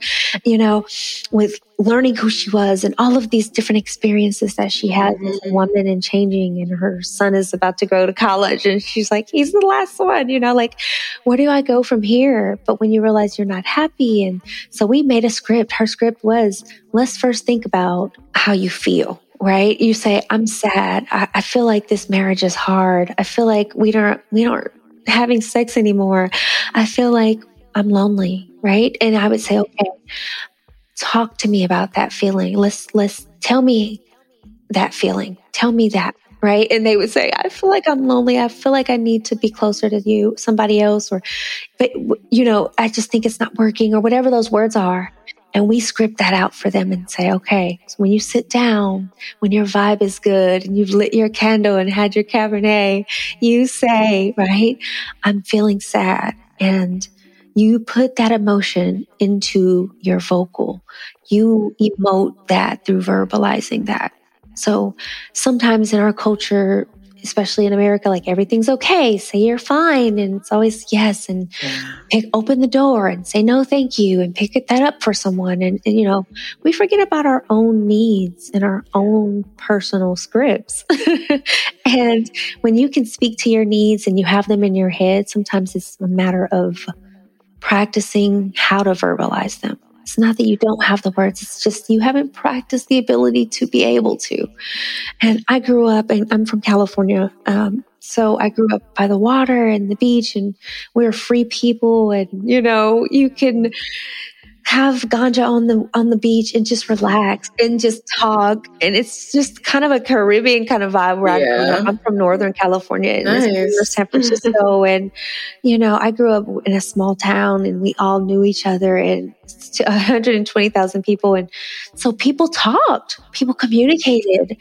you know, with learning who she was and all of these different experiences that she had mm-hmm. as a woman and changing. And her son is about to go to college. And she's like, he's the last one, you know, like, where do I go from here? But when you realize you're not happy. And so we made a script. Her script was, let's first think about how you feel right? You say, I'm sad. I, I, feel like this marriage is hard. I feel like we don't, we don't having sex anymore. I feel like I'm lonely, right? And I would say, okay, talk to me about that feeling. Let's, let's tell me that feeling. Tell me that. Right. And they would say, I feel like I'm lonely. I feel like I need to be closer to you, somebody else, or, but, you know, I just think it's not working or whatever those words are. And we script that out for them and say, okay, so when you sit down, when your vibe is good and you've lit your candle and had your Cabernet, you say, right, I'm feeling sad. And you put that emotion into your vocal. You emote that through verbalizing that. So sometimes in our culture, especially in America, like everything's okay. Say you're fine. And it's always yes. And yeah. pick, open the door and say no, thank you and pick that up for someone. And, and, you know, we forget about our own needs and our own personal scripts. and when you can speak to your needs and you have them in your head, sometimes it's a matter of practicing how to verbalize them. It's not that you don't have the words. It's just you haven't practiced the ability to be able to. And I grew up and I'm from California. Um, so I grew up by the water and the beach and we we're free people and, you know, you can, have ganja on the on the beach and just relax and just talk and it's just kind of a caribbean kind of vibe where yeah. I'm, I'm, from northern california and nice. san francisco and you know i grew up in a small town and we all knew each other and 120,000 people. And so people talked, people communicated.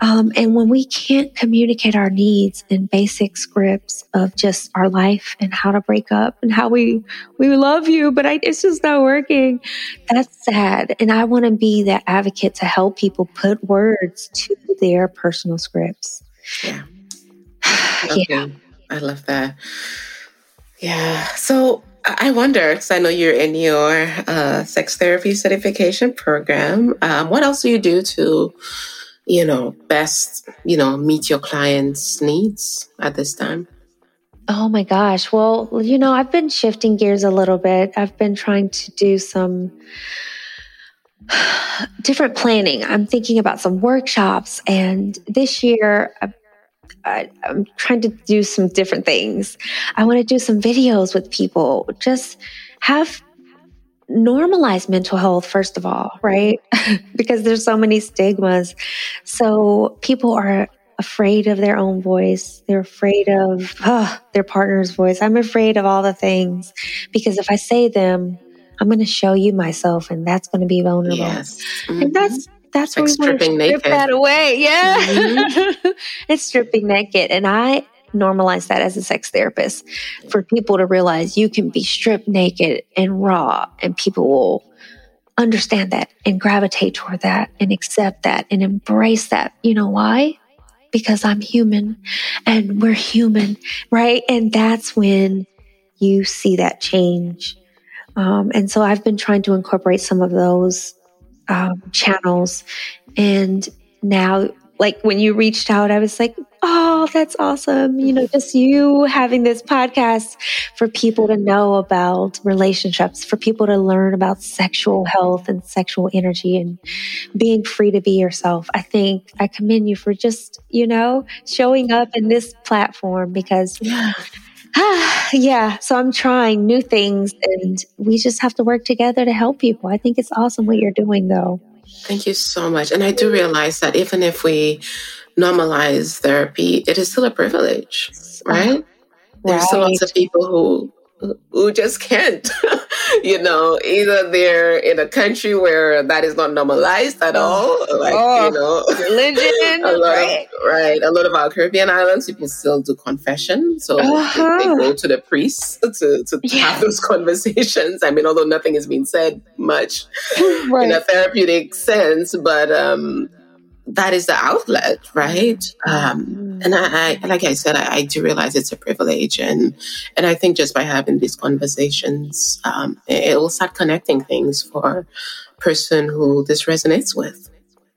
Um, and when we can't communicate our needs in basic scripts of just our life and how to break up and how we, we love you, but I, it's just not working, that's sad. And I want to be that advocate to help people put words to their personal scripts. Yeah. Okay. yeah. I love that. Yeah. So I wonder, because I know you're in your uh, sex therapy certification program. Um, what else do you do to, you know, best, you know, meet your clients' needs at this time? Oh my gosh. Well, you know, I've been shifting gears a little bit. I've been trying to do some different planning. I'm thinking about some workshops. And this year, I've I, am trying to do some different things. I want to do some videos with people, just have normalize mental health, first of all, right? because there's so many stigmas. So people are afraid of their own voice. They're afraid of uh, their partner's voice. I'm afraid of all the things because if I say them, I'm going to show you myself and that's going to be vulnerable. Yes. Mm-hmm. And that's that's like where we strip naked. that away. Yeah. Mm-hmm. it's stripping naked. And I normalize that as a sex therapist for people to realize you can be stripped naked and raw and people will understand that and gravitate toward that and accept that and embrace that. You know why? Because I'm human and we're human, right? And that's when you see that change. Um, and so I've been trying to incorporate some of those um, channels. And now, like when you reached out, I was like, oh, that's awesome. You know, just you having this podcast for people to know about relationships, for people to learn about sexual health and sexual energy and being free to be yourself. I think I commend you for just, you know, showing up in this platform because. yeah, so I'm trying new things and we just have to work together to help people. I think it's awesome what you're doing though. Thank you so much. And I do realize that even if we normalize therapy, it is still a privilege, uh-huh. right? Right. There's still lots of people who who just can't you know, either they're in a country where that is not normalized at all, like oh, you know, religion, lot right. Right? A lot of our Caribbean islands, people still do confession, so uh-huh. they, they, go to the priests to to yeah. have those conversations. I mean, although nothing is being said much right. in a therapeutic sense, but um, that is the outlet, right? Um, and I, I, like I said, I, I, do realize it's a privilege, and and I think just by having these conversations, um, it, it will start connecting things for a person who this resonates with.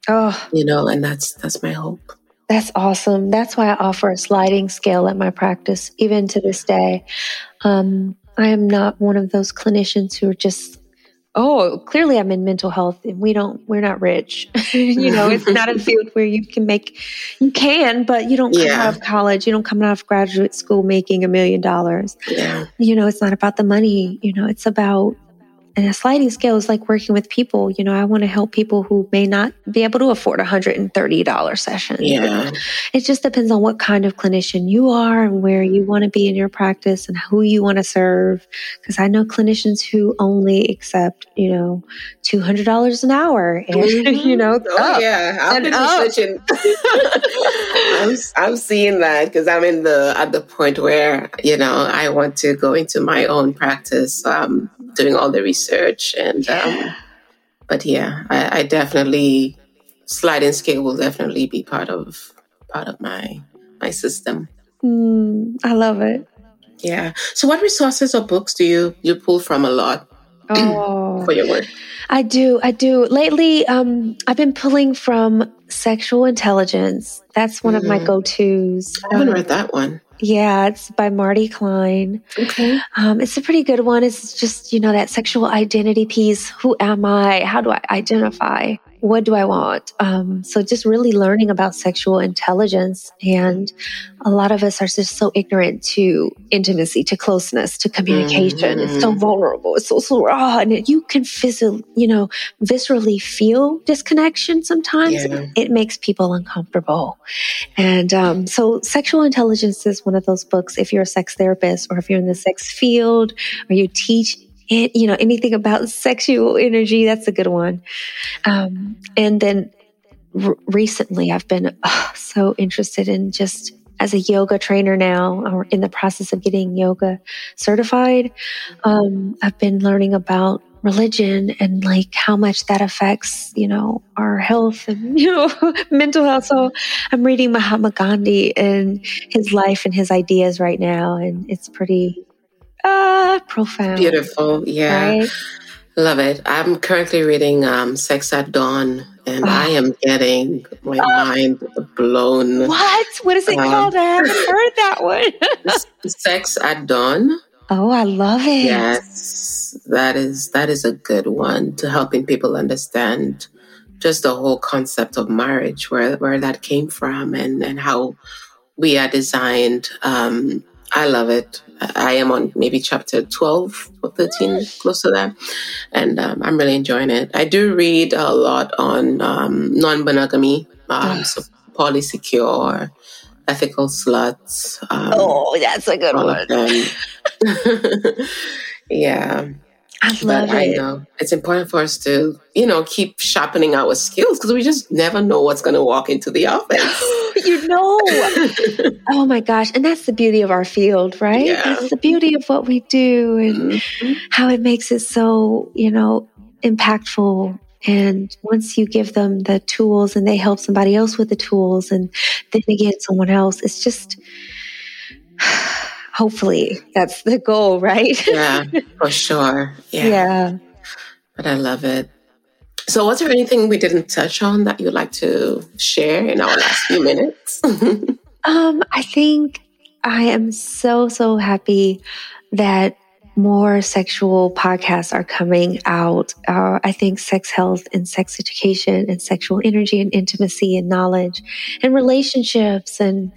Oh, you know, and that's that's my hope. That's awesome. That's why I offer a sliding scale at my practice, even to this day. Um, I am not one of those clinicians who are just oh, clearly I'm in mental health and we don't, we're not rich. you know, it's not a field where you can make, you can, but you don't come yeah. out of college, you don't come out of graduate school making a million dollars. You know, it's not about the money, you know, it's about and a sliding scale is like working with people. You know, I want to help people who may not be able to afford a $130 session. Yeah. It just depends on what kind of clinician you are and where you want to be in your practice and who you want to serve. Because I know clinicians who only accept, you know, $200 an hour. And, mm-hmm. you know, oh, yeah. I've been switching. I'm, I'm seeing that because I'm in the, at the point where, you know, I want to go into my own practice. Um, doing all the research and um, but yeah I, I, definitely sliding scale will definitely be part of part of my my system. Mm, i love it. Yeah. So what resources or books do you you pull from a lot oh, for your work? I do i do. Lately um, i've been pulling from sexual intelligence. That's one mm. of my mm. go-to's. I haven't um, read that one yeah, it's by Marty Klein. Okay. Um, it's a pretty good one. It's just, you know, that sexual identity piece. Who am I? How do I identify? What do I want? Um, so just really learning about sexual intelligence. And a lot of us are just so ignorant to intimacy, to closeness, to communication. Mm-hmm. It's so vulnerable. It's so, so raw. And you can physically, you know, viscerally feel disconnection sometimes. Yeah. It makes people uncomfortable. And um, so sexual intelligence is one of those books. If you're a sex therapist or if you're in the sex field or you teach it, you know, anything about sexual energy, that's a good one. Um, and then r- recently I've been oh, so interested in just as a yoga trainer now, or in the process of getting yoga certified. Um, I've been learning about religion and like how much that affects, you know, our health and, you know, mental health. So I'm reading Mahatma Gandhi and his life and his ideas right now. And it's pretty, Ah, profound. Beautiful. Yeah. Right? Love it. I'm currently reading um, Sex at Dawn, and oh. I am getting my oh. mind blown. What? What is it um, called? I haven't heard that one. Sex at Dawn. Oh, I love it. Yes, that is that is a good one to helping people understand just the whole concept of marriage, where where that came from, and and how we are designed. Um, I love it. I am on maybe chapter 12 or 13, close to that. And um, I'm really enjoying it. I do read a lot on um, non monogamy, um, so polysecure, ethical sluts. Um, oh, that's a good one. yeah. I love but it. I know it's important for us to, you know, keep sharpening our skills because we just never know what's going to walk into the office. you know. oh my gosh. And that's the beauty of our field, right? Yeah. That's the beauty of what we do and mm-hmm. how it makes it so, you know, impactful. And once you give them the tools and they help somebody else with the tools and then again someone else, it's just hopefully that's the goal, right? yeah, for sure. Yeah. yeah. But I love it. So, was there anything we didn't touch on that you'd like to share in our last few minutes? um, I think I am so, so happy that more sexual podcasts are coming out. Uh, I think sex health and sex education and sexual energy and intimacy and knowledge and relationships and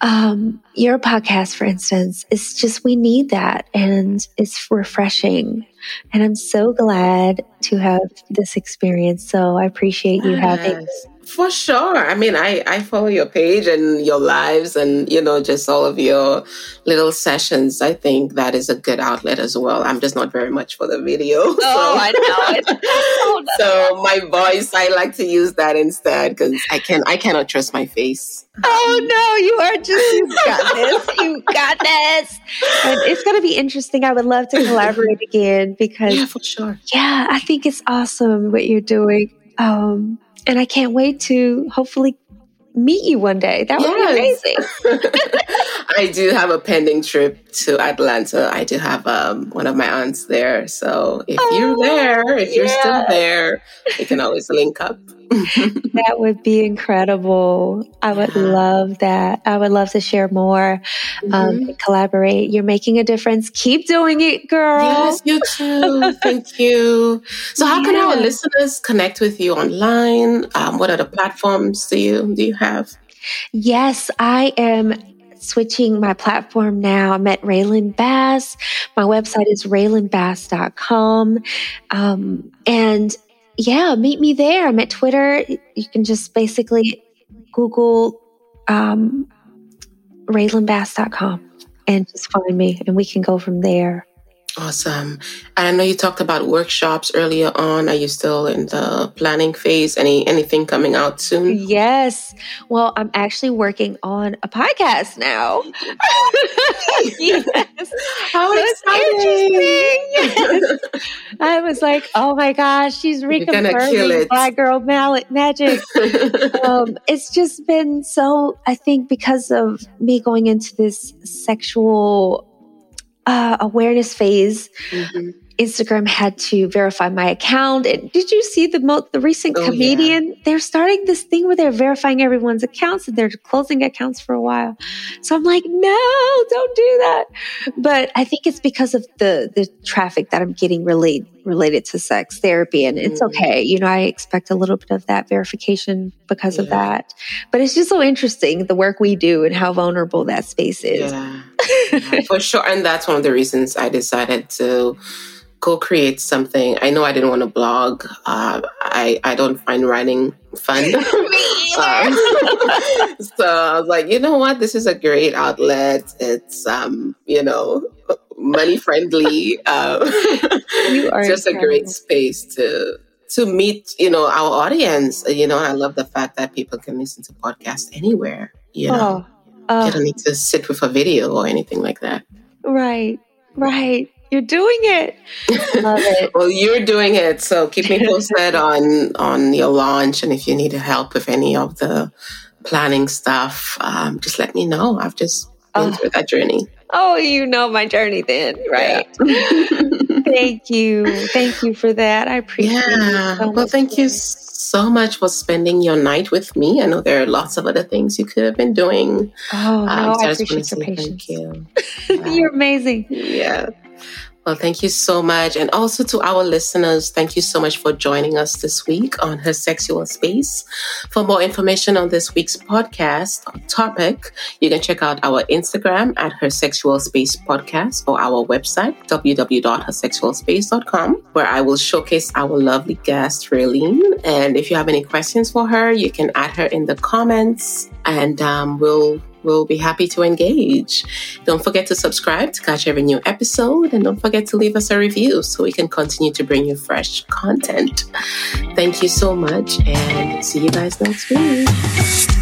um, your podcast, for instance, is just we need that and it's refreshing. And I'm so glad to have this experience. So I appreciate you yes. having For sure. I mean, I, I follow your page and your lives and, you know, just all of your little sessions. I think that is a good outlet as well. I'm just not very much for the video. Oh, so. I know. So my voice, I like to use that instead because I can I cannot trust my face. Oh no, you are just you got this. You got this. And it's gonna be interesting. I would love to collaborate again because Yeah, for sure. Yeah, I think it's awesome what you're doing. Um and I can't wait to hopefully meet you one day. That would yes. be amazing. I do have a pending trip to Atlanta. I do have um, one of my aunts there. So if oh, you're there, if yeah. you're still there, we can always link up. that would be incredible. I would love that. I would love to share more, um, mm-hmm. um, collaborate. You're making a difference. Keep doing it, girl. Yes, you too. Thank you. So, how yeah. can our listeners connect with you online? Um, what other platforms do you do you have? Yes, I am switching my platform now. I'm at Raylan Bass. My website is raylanbass.com. Um, and yeah, meet me there. I'm at Twitter. You can just basically Google um, RaylanBass.com and just find me, and we can go from there. Awesome. I know you talked about workshops earlier on. Are you still in the planning phase? Any anything coming out soon? Yes. Well, I'm actually working on a podcast now. yes. How so exciting! Yes. I was like, oh my gosh, she's reconfirming Black Girl Mallet Magic. um, it's just been so. I think because of me going into this sexual uh, awareness phase, mm-hmm. Instagram had to verify my account. And did you see the mo- the recent oh, comedian? Yeah. They're starting this thing where they're verifying everyone's accounts and they're closing accounts for a while. So I'm like, no, don't do that. But I think it's because of the the traffic that I'm getting related related to sex therapy, and it's mm-hmm. okay. You know, I expect a little bit of that verification because yeah. of that. But it's just so interesting the work we do and how vulnerable that space is. Yeah. yeah, for sure, and that's one of the reasons I decided to go create something. I know I didn't want to blog. Uh, I I don't find writing fun. um, so I was like, you know what? This is a great outlet. It's um, you know, money friendly. Um, you are just incredible. a great space to to meet, you know, our audience. You know, I love the fact that people can listen to podcasts anywhere. You know, oh, uh, you don't need to sit with a video or anything like that. Right, right. You're doing it. Love it. well, you're doing it. So keep me posted on on your launch, and if you need help with any of the planning stuff, um, just let me know. I've just been oh. through that journey. Oh, you know my journey then, right? Yeah. thank you, thank you for that. I appreciate yeah. it. So well, thank you so much for spending your night with me. I know there are lots of other things you could have been doing. Oh, no, um, so I, I appreciate your patience. Thank you. You're amazing. Yeah. Well, thank you so much. And also to our listeners, thank you so much for joining us this week on Her Sexual Space. For more information on this week's podcast topic, you can check out our Instagram at Her Sexual Space Podcast or our website, www.hersexualspace.com, where I will showcase our lovely guest, Raylene. And if you have any questions for her, you can add her in the comments and um, we'll We'll be happy to engage. Don't forget to subscribe to catch every new episode, and don't forget to leave us a review so we can continue to bring you fresh content. Thank you so much, and see you guys next week.